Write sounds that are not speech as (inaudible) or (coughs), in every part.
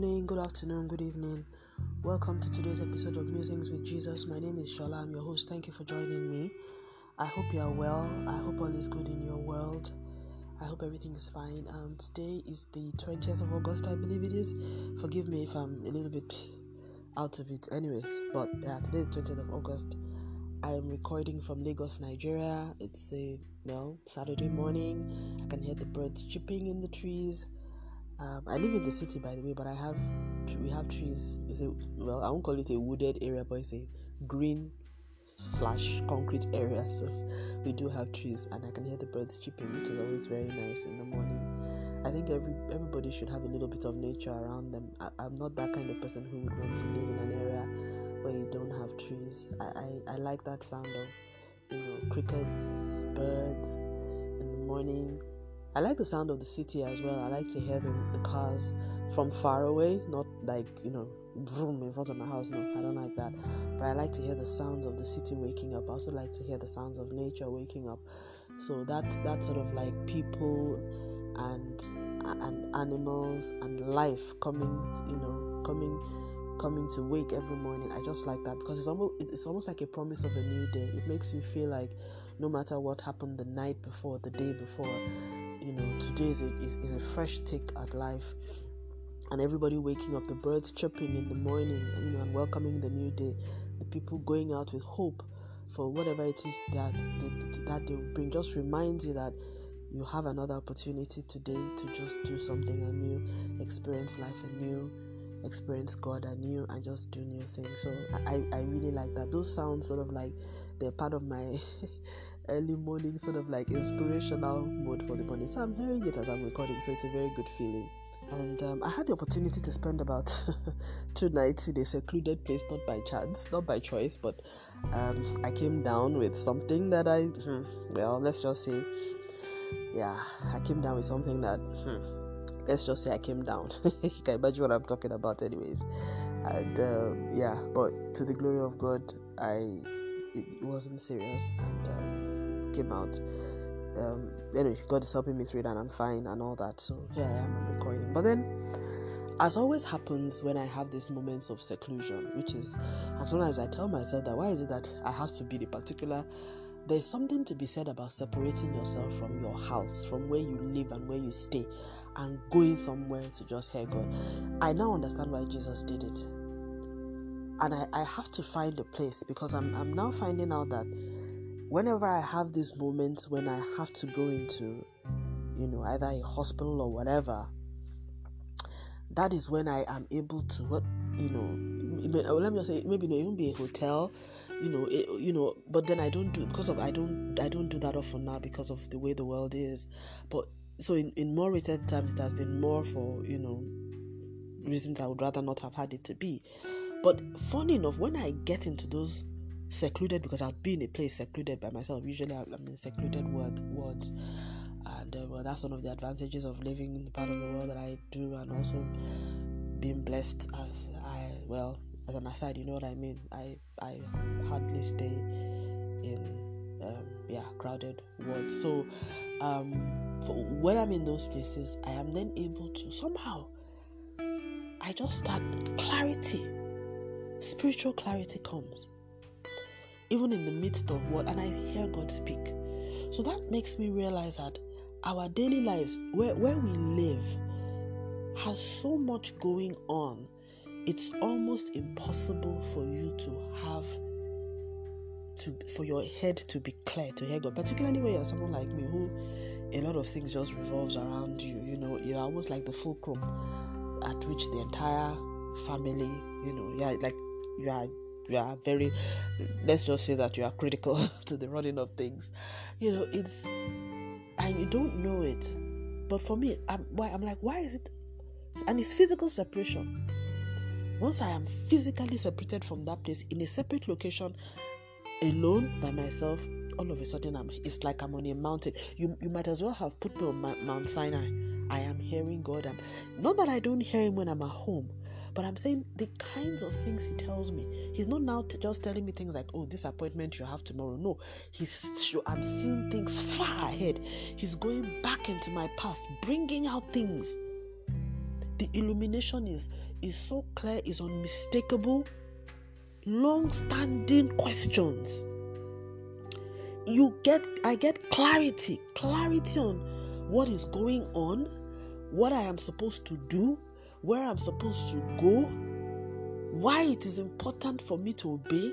morning, good afternoon, good evening. Welcome to today's episode of Musings with Jesus. My name is Shola. I'm your host. Thank you for joining me. I hope you are well. I hope all is good in your world. I hope everything is fine. Um, today is the 20th of August, I believe it is. Forgive me if I'm a little bit out of it, anyways. But yeah, today is 20th of August. I am recording from Lagos, Nigeria. It's a well Saturday morning. I can hear the birds chirping in the trees. Um, I live in the city, by the way, but I have we have trees. It's a well, I won't call it a wooded area, but it's a green slash concrete area. (laughs) So we do have trees, and I can hear the birds chirping, which is always very nice in the morning. I think every everybody should have a little bit of nature around them. I, am not that kind of person who would want to live in an area where you don't have trees. I, I, I like that sound of you know crickets, birds in the morning I like the sound of the city as well. I like to hear the, the cars from far away, not like, you know, vroom in front of my house. No, I don't like that. But I like to hear the sounds of the city waking up. I also like to hear the sounds of nature waking up. So that that sort of like people and and animals and life coming, to, you know, coming coming to wake every morning. I just like that because it's almost it's almost like a promise of a new day. It makes you feel like no matter what happened the night before, the day before, you know, today is a, is, is a fresh take at life. And everybody waking up, the birds chirping in the morning, you know, and welcoming the new day, the people going out with hope for whatever it is that they, that they bring, just reminds you that you have another opportunity today to just do something anew, experience life anew, experience God anew, and just do new things. So I, I really like that. Those sounds sort of like they're part of my (laughs) early morning sort of like inspirational mode for the morning. So I'm hearing it as I'm recording, so it's a very good feeling. And um, I had the opportunity to spend about (laughs) two nights in a secluded place, not by chance, not by choice, but um, I came down with something that I, hmm, well, let's just say, yeah, I came down with something that, hmm, let's just say I came down. (laughs) you can imagine what I'm talking about, anyways. And um, yeah, but to the glory of God, I it wasn't serious and um, came out. Um, anyway, God is helping me through that. I'm fine and all that. So here I am. I'm recording. But then, as always happens when I have these moments of seclusion, which is, and sometimes I tell myself that why is it that I have to be the particular there's something to be said about separating yourself from your house, from where you live and where you stay, and going somewhere to just hear God. I now understand why Jesus did it and I, I have to find a place because I'm, I'm now finding out that whenever I have these moments when I have to go into, you know, either a hospital or whatever, that is when I am able to, you know, uh, let me just say, maybe it even be a hotel, you know, it, you know, but then I don't do because of I don't I don't do that often now because of the way the world is, but so in, in more recent times it has been more for you know reasons I would rather not have had it to be. But funny enough, when I get into those secluded, because I'd be in a place secluded by myself, usually I'm in secluded word, words. And uh, well, that's one of the advantages of living in the part of the world that I do, and also being blessed as I, well, as an aside, you know what I mean? I, I hardly stay in, um, yeah, crowded words. So, um, for, when I'm in those places, I am then able to somehow, I just start clarity spiritual clarity comes even in the midst of what and i hear god speak. So that makes me realize that our daily lives where, where we live has so much going on it's almost impossible for you to have to for your head to be clear to hear god. Particularly when you're someone like me who a lot of things just revolves around you. You know you're almost like the fulcrum at which the entire family you know yeah like you are you are very let's just say that you are critical (laughs) to the running of things. You know it's and you don't know it. But for me i'm why i'm like why is it and it's physical separation. Once i am physically separated from that place in a separate location alone by myself all of a sudden i'm it's like i'm on a mountain. You you might as well have put me on mount sinai. I am hearing god. I'm not that i don't hear him when i'm at home but I'm saying the kinds of things he tells me. He's not now t- just telling me things like, "Oh, this appointment you have tomorrow." No, he's. sure I'm seeing things far ahead. He's going back into my past, bringing out things. the illumination is is so clear, is unmistakable. Long-standing questions. You get I get clarity, clarity on what is going on, what I am supposed to do, where I'm supposed to go, why it is important for me to obey.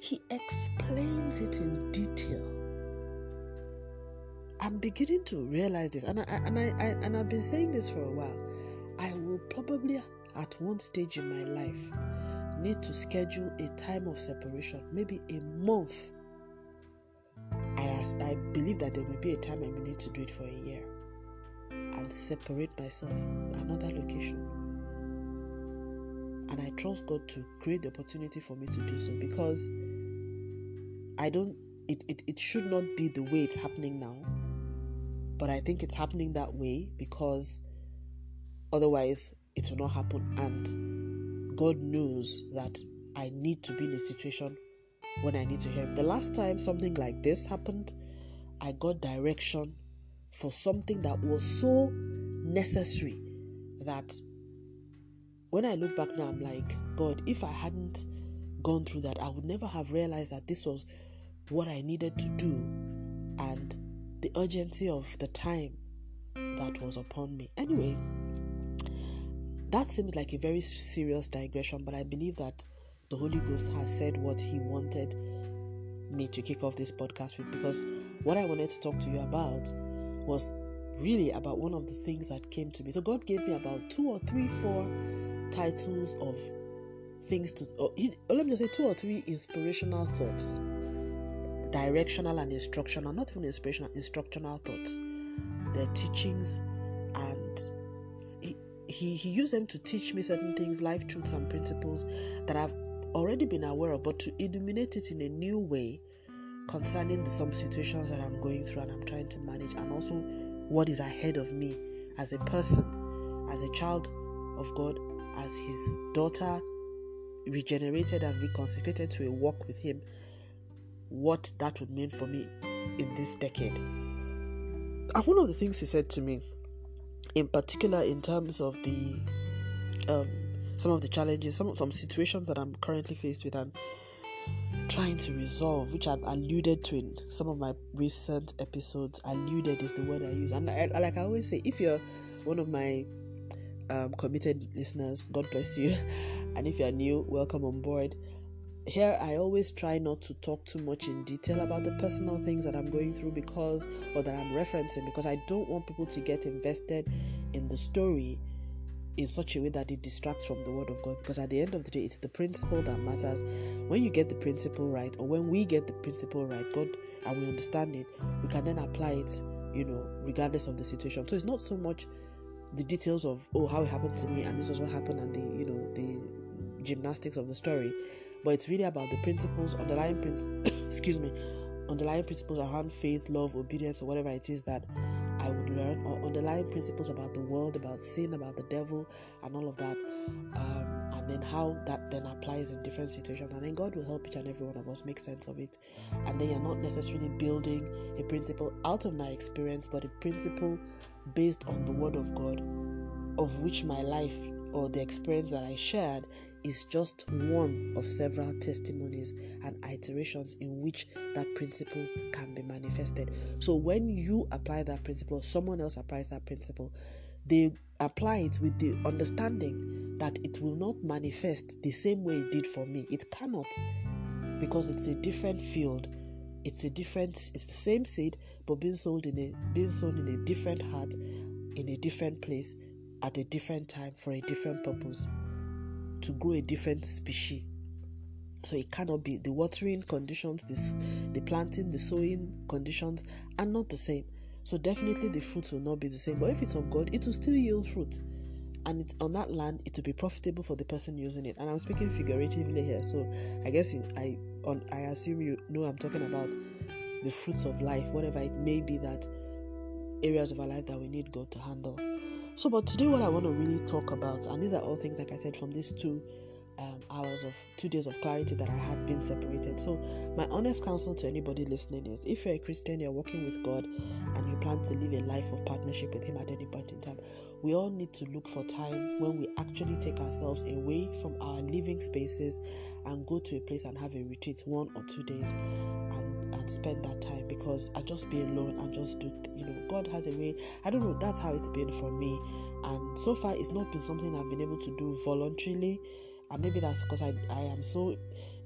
He explains it in detail. I'm beginning to realize this, and I, and I, and I've been saying this for a while. I will probably at one stage in my life need to schedule a time of separation, maybe a month. I I believe that there will be a time I may need to do it for a year and separate myself another location. And I trust God to create the opportunity for me to do so because I don't it, it, it should not be the way it's happening now but I think it's happening that way because otherwise it will not happen. And God knows that I need to be in a situation when I need to hear Him. The last time something like this happened, I got direction for something that was so necessary that when I look back now, I'm like, God, if I hadn't gone through that, I would never have realized that this was what I needed to do. And the urgency of the time that was upon me. Anyway, that seems like a very serious digression, but I believe that the Holy Ghost has said what He wanted me to kick off this podcast with because what I wanted to talk to you about was really about one of the things that came to me. So, God gave me about two or three, four titles of things to, or, let me just say two or three inspirational thoughts directional and instructional, not even inspirational, instructional thoughts. Their teachings, and he, he, he used them to teach me certain things, life truths, and principles that I've already been aware of, but to illuminate it in a new way concerning the, some situations that I'm going through and I'm trying to manage, and also what is ahead of me as a person, as a child of God, as His daughter, regenerated and reconsecrated to a walk with Him what that would mean for me in this decade. And one of the things he said to me, in particular, in terms of the um, some of the challenges, some some situations that I'm currently faced with and trying to resolve, which I've alluded to in some of my recent episodes. Alluded is the word I use, and I, like I always say, if you're one of my um, committed listeners, God bless you, (laughs) and if you're new, welcome on board here I always try not to talk too much in detail about the personal things that I'm going through because or that I'm referencing because I don't want people to get invested in the story in such a way that it distracts from the word of God because at the end of the day it's the principle that matters. When you get the principle right or when we get the principle right, God and we understand it, we can then apply it, you know, regardless of the situation. So it's not so much the details of oh how it happened to me and this was what happened and the you know the gymnastics of the story but it's really about the principles, underlying principles, (coughs) excuse me, underlying principles around faith, love, obedience, or whatever it is that I would learn, or underlying principles about the world, about sin, about the devil, and all of that. Um, and then how that then applies in different situations. And then God will help each and every one of us make sense of it. And then you're not necessarily building a principle out of my experience, but a principle based on the Word of God, of which my life or the experience that I shared is just one of several testimonies and iterations in which that principle can be manifested. So when you apply that principle, or someone else applies that principle, they apply it with the understanding that it will not manifest the same way it did for me. It cannot because it's a different field. It's a different it's the same seed but being sold in a being sown in a different heart in a different place at a different time for a different purpose to grow a different species. So it cannot be the watering conditions, this the planting, the sowing conditions are not the same. So definitely the fruits will not be the same. But if it's of God, it will still yield fruit. And it's on that land, it will be profitable for the person using it. And I'm speaking figuratively here. So I guess you, I on I assume you know I'm talking about the fruits of life, whatever it may be that areas of our life that we need God to handle. So, but today, what I want to really talk about, and these are all things, like I said, from these two um, hours of two days of clarity that I had been separated. So, my honest counsel to anybody listening is if you're a Christian, you're working with God, and you plan to live a life of partnership with Him at any point in time, we all need to look for time when we actually take ourselves away from our living spaces and go to a place and have a retreat one or two days and, and spend that time because I just be alone and just do you know God has a way. I don't know that's how it's been for me. And so far it's not been something I've been able to do voluntarily. And maybe that's because I, I am so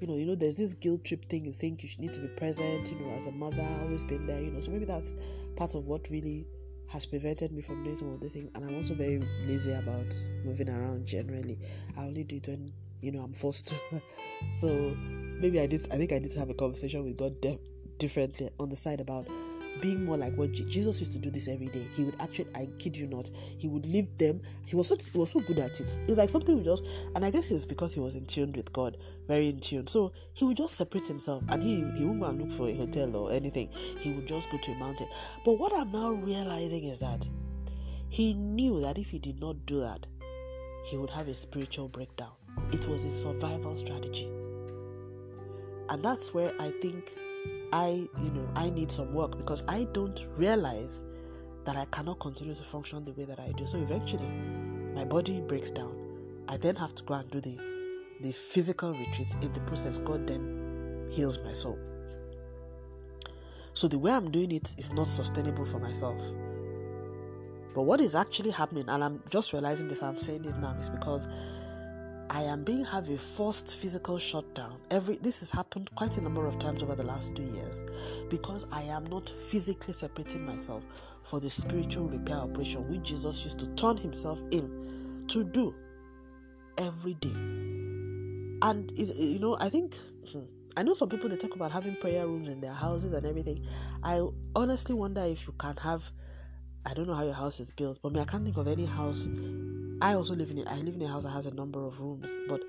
you know you know there's this guilt trip thing you think you should need to be present you know as a mother always been there you know. So maybe that's part of what really has prevented me from doing some of these things and i'm also very lazy about moving around generally. I only do it when you know i'm forced to. (laughs) So maybe i did i think i need to have a conversation with god de- differently on the side about being more like what Jesus used to do this every day. He would actually, I kid you not, he would leave them. He was so he was so good at it. It's like something we just, and I guess it's because he was in tune with God, very in tune. So he would just separate himself, and he he wouldn't go and look for a hotel or anything. He would just go to a mountain. But what I'm now realizing is that he knew that if he did not do that, he would have a spiritual breakdown. It was a survival strategy. And that's where I think I, you know, I need some work because I don't realize that I cannot continue to function the way that I do. So eventually, my body breaks down. I then have to go and do the the physical retreat. In the process, God then heals my soul. So the way I'm doing it is not sustainable for myself. But what is actually happening, and I'm just realizing this, I'm saying it now, is because I am being have a forced physical shutdown. Every this has happened quite a number of times over the last two years because I am not physically separating myself for the spiritual repair operation which Jesus used to turn himself in to do every day. And is you know, I think hmm, I know some people they talk about having prayer rooms in their houses and everything. I honestly wonder if you can have I don't know how your house is built, but me, I can't think of any house I also live in a, I live in a house that has a number of rooms, but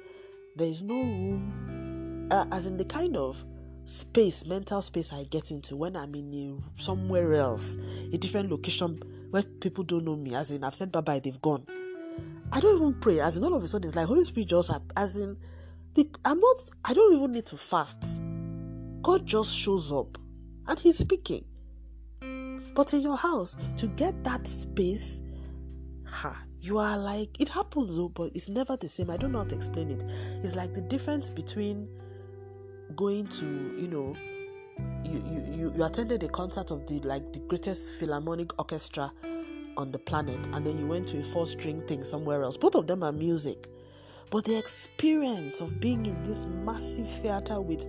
there is no room, uh, as in the kind of space, mental space I get into when I'm in a, somewhere else, a different location where people don't know me. As in, I've said bye bye, they've gone. I don't even pray. As in, all of a sudden, it's like Holy Spirit just as in, the, I'm not. I don't even need to fast. God just shows up, and He's speaking. But in your house, to get that space, ha, you are like it happens though but it's never the same. I don't know how to explain it. It's like the difference between going to you know you you, you attended a concert of the like the greatest philharmonic orchestra on the planet and then you went to a four string thing somewhere else. Both of them are music. But the experience of being in this massive theater with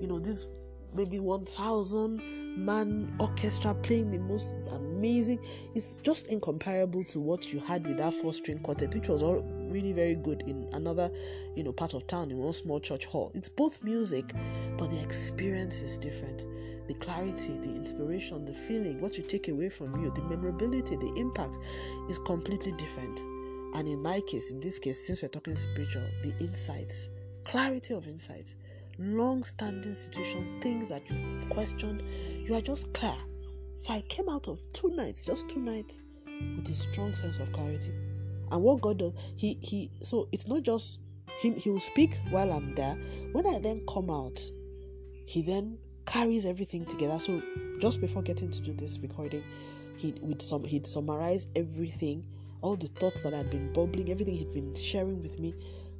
you know this maybe 1000 man orchestra playing the most amazing. It's just incomparable to what you had with that four string quartet, which was all really very good in another, you know, part of town in one small church hall. It's both music, but the experience is different. The clarity, the inspiration, the feeling, what you take away from you, the memorability, the impact is completely different. And in my case, in this case, since we're talking spiritual, the insights, clarity of insights long standing situation, things that you've questioned, you are just clear. So I came out of two nights, just two nights, with a strong sense of clarity. And what God does, He He so it's not just Him, He will speak while I'm there. When I then come out, He then carries everything together. So just before getting to do this recording, he would some he'd summarize everything, all the thoughts that had been bubbling, everything he'd been sharing with me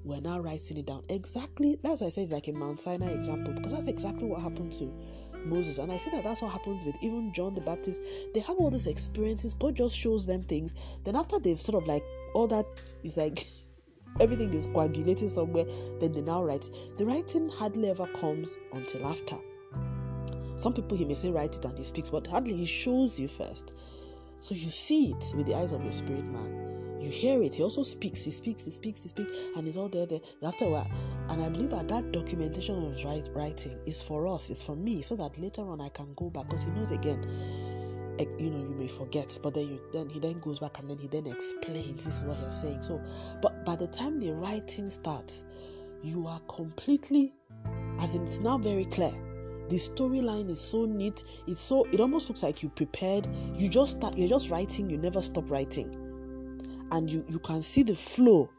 we're now writing it down. Exactly, that's why I say it's like a Mount Sinai example because that's exactly what happened to Moses. And I say that that's what happens with even John the Baptist. They have all these experiences, God just shows them things. Then, after they've sort of like all that is like (laughs) everything is coagulating somewhere, then they now write. The writing hardly ever comes until after. Some people he may say write it and he speaks, but hardly he shows you first. So you see it with the eyes of your spirit man you hear it. He also speaks, he speaks, he speaks, he speaks, and it's all there. there. After a while, and I believe that that documentation of writing is for us, it's for me, so that later on I can go back because he knows again. You know, you may forget, but then you then he then goes back and then he then explains this is what he's saying. So, but by the time the writing starts, you are completely, as in it's now very clear the storyline is so neat it's so it almost looks like you prepared you just start you're just writing you never stop writing and you, you can see the flow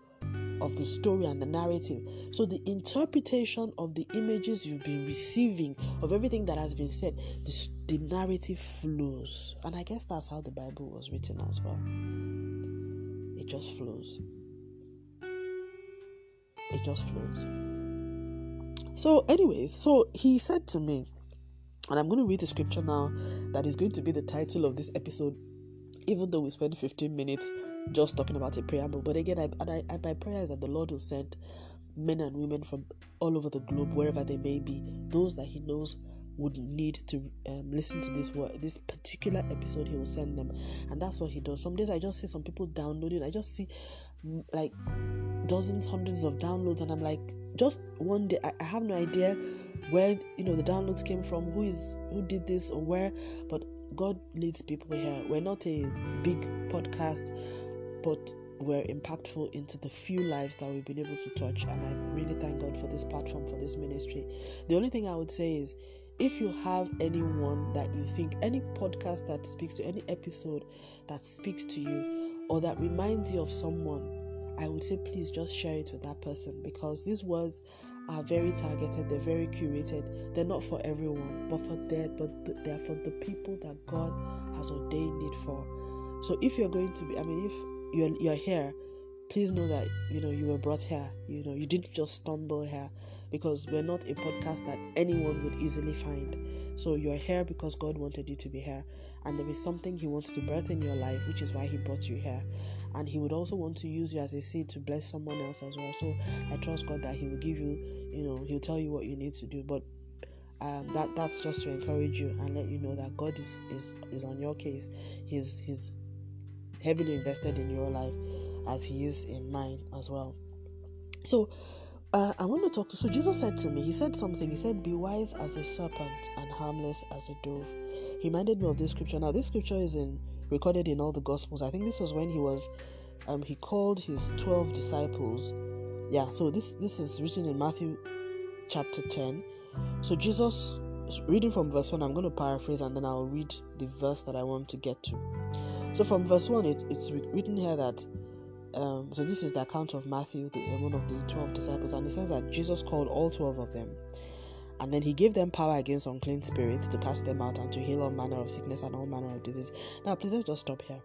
of the story and the narrative. So, the interpretation of the images you've been receiving, of everything that has been said, the, the narrative flows. And I guess that's how the Bible was written as well. it just flows. It just flows. So, anyways, so he said to me, and I'm going to read the scripture now that is going to be the title of this episode, even though we spent 15 minutes just talking about a preamble. But again, I, I, I, my prayer is that the Lord will send men and women from all over the globe, wherever they may be, those that He knows would need to um, listen to this word, this particular episode, He will send them, and that's what He does. Some days I just see some people downloading. I just see mm, like dozens, hundreds of downloads, and I'm like, just one day, I, I have no idea where you know the downloads came from, who is who did this or where, but God leads people here. We're not a big podcast, but we're impactful into the few lives that we've been able to touch. And I really thank God for this platform, for this ministry. The only thing I would say is if you have anyone that you think, any podcast that speaks to any episode that speaks to you or that reminds you of someone, I would say please just share it with that person because these words are very targeted, they're very curated. They're not for everyone, but for that, but they're for the people that God has ordained it for. So if you're going to be, I mean, if you're you're here, please know that you know you were brought here. You know you didn't just stumble here because we're not a podcast that anyone would easily find. So you're here because God wanted you to be here, and there is something He wants to birth in your life, which is why He brought you here. And He would also want to use you as a seed to bless someone else as well. So I trust God that He will give you, you know, He'll tell you what you need to do. But um, that that's just to encourage you and let you know that God is is, is on your case. He's He's heavily invested in your life as He is in mine as well. So uh, I want to talk to. So Jesus said to me, He said something. He said, "Be wise as a serpent and harmless as a dove." He reminded me of this scripture. Now, this scripture is in recorded in all the Gospels. I think this was when he was, um, he called his twelve disciples. Yeah. So this this is written in Matthew chapter ten. So Jesus, reading from verse one, I'm going to paraphrase and then I'll read the verse that I want to get to. So from verse one, it, it's written here that um, so this is the account of Matthew, the, uh, one of the 12 disciples, and it says that Jesus called all 12 of them. And then he gave them power against unclean spirits to cast them out and to heal all manner of sickness and all manner of disease. Now, please let's just stop here.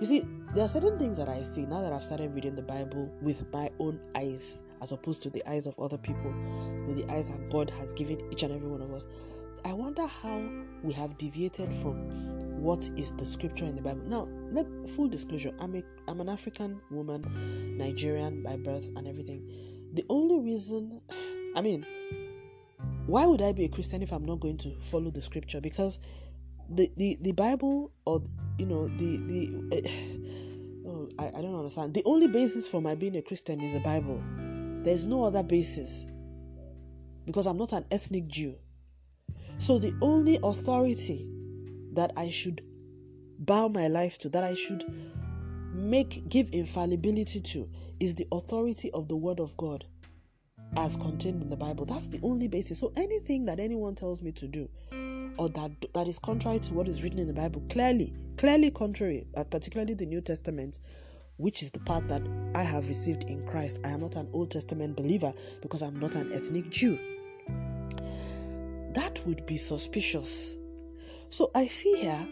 You see, there are certain things that I see now that I've started reading the Bible with my own eyes, as opposed to the eyes of other people, with the eyes that God has given each and every one of us. I wonder how we have deviated from what is the scripture in the Bible. Now, let, full disclosure, I'm a I'm an African woman, Nigerian by birth and everything. The only reason, (sighs) I mean, why would I be a Christian if I'm not going to follow the scripture? Because the the, the Bible or you know the the uh, (sighs) oh, I, I don't understand. The only basis for my being a Christian is the Bible. There's no other basis because I'm not an ethnic Jew. So the only authority that I should bow my life to, that I should make give infallibility to is the authority of the word of God as contained in the Bible. That's the only basis. So anything that anyone tells me to do or that that is contrary to what is written in the Bible, clearly, clearly contrary, uh, particularly the New Testament, which is the part that I have received in Christ. I am not an Old Testament believer because I'm not an ethnic Jew. That would be suspicious so I see here,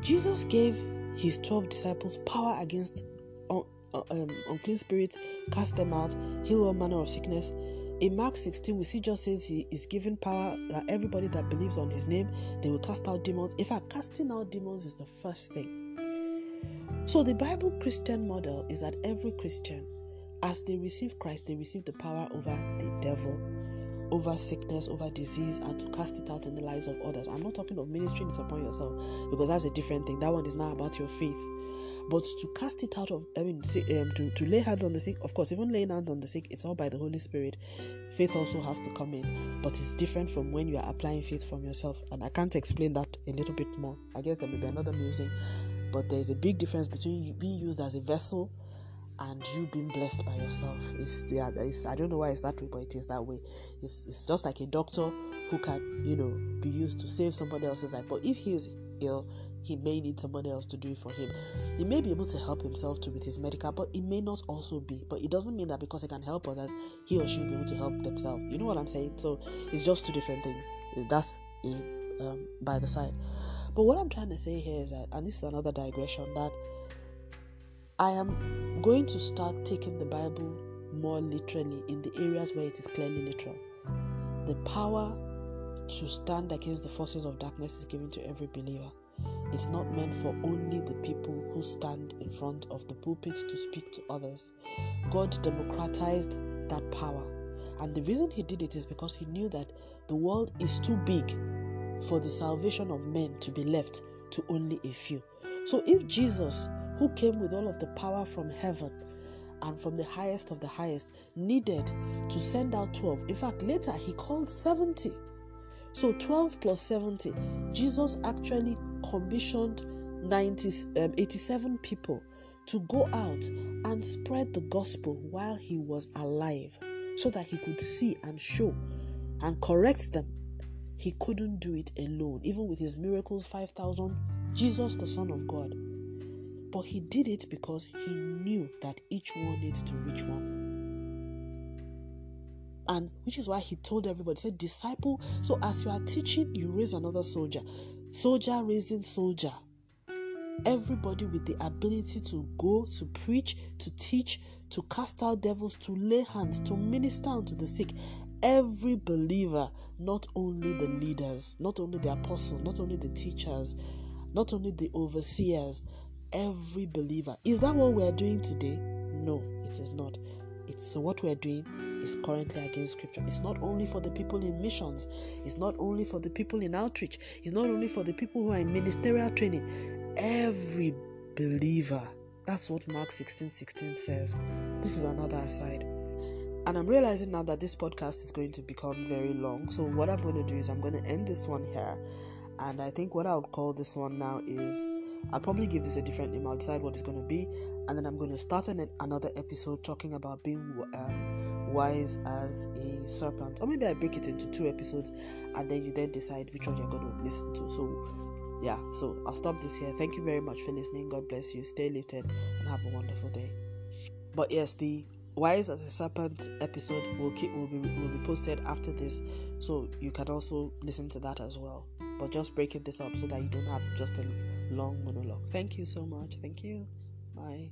Jesus gave his 12 disciples power against un- um, unclean spirits, cast them out, heal all manner of sickness. In Mark 16, we see just says he is given power that everybody that believes on his name, they will cast out demons. In fact, casting out demons is the first thing. So the Bible Christian model is that every Christian, as they receive Christ, they receive the power over the devil over sickness, over disease, and to cast it out in the lives of others. I'm not talking of ministering it upon yourself because that's a different thing. That one is not about your faith. But to cast it out of, I mean, um, to, to lay hands on the sick, of course, even laying hands on the sick, it's all by the Holy Spirit. Faith also has to come in, but it's different from when you are applying faith from yourself. And I can't explain that a little bit more. I guess there may be another musing, but there's a big difference between being used as a vessel and you being blessed by yourself. I don't know why it's that way, but it is that way. It's, it's just like a doctor who can, you know, be used to save somebody else's life. But if he is ill, he may need somebody else to do it for him. He may be able to help himself too with his medical, but it may not also be. But it doesn't mean that because he can help others, he or she will be able to help themselves. You know what I'm saying? So it's just two different things. That's a, um, by the side. But what I'm trying to say here is that, and this is another digression, that I am going to start taking the Bible more literally in the areas where it is clearly literal. The power to stand against the forces of darkness is given to every believer. It's not meant for only the people who stand in front of the pulpit to speak to others. God democratized that power. And the reason he did it is because he knew that the world is too big for the salvation of men to be left to only a few. So if Jesus, who came with all of the power from heaven and from the highest of the highest, needed to send out 12, in fact, later he called 70. So 12 plus 70, Jesus actually commissioned 90, um, 87 people to go out and spread the gospel while he was alive so that he could see and show and correct them. He couldn't do it alone, even with his miracles 5,000, Jesus, the Son of God. But he did it because he knew that each one needs to reach one. And which is why he told everybody, said, Disciple. So as you are teaching, you raise another soldier. Soldier raising soldier everybody with the ability to go, to preach, to teach, to cast out devils, to lay hands, to minister unto the sick. Every believer, not only the leaders, not only the apostles, not only the teachers, not only the overseers, every believer. Is that what we are doing today? No, it is not. It's, so, what we are doing is currently against scripture. It's not only for the people in missions, it's not only for the people in outreach, it's not only for the people who are in ministerial training every believer. That's what Mark 16 16 says. This is another aside. And I'm realizing now that this podcast is going to become very long. So, what I'm going to do is I'm going to end this one here. And I think what I would call this one now is I'll probably give this a different name. I'll decide what it's going to be. And then I'm going to start an, another episode talking about being um, wise as a serpent. Or maybe I break it into two episodes and then you then decide which one you're going to listen to. So, yeah, so I'll stop this here. Thank you very much for listening. God bless you. Stay lifted and have a wonderful day. But yes, the wise as a serpent episode will keep will be will be posted after this, so you can also listen to that as well. But just breaking this up so that you don't have just a long monologue. Thank you so much. Thank you. Bye.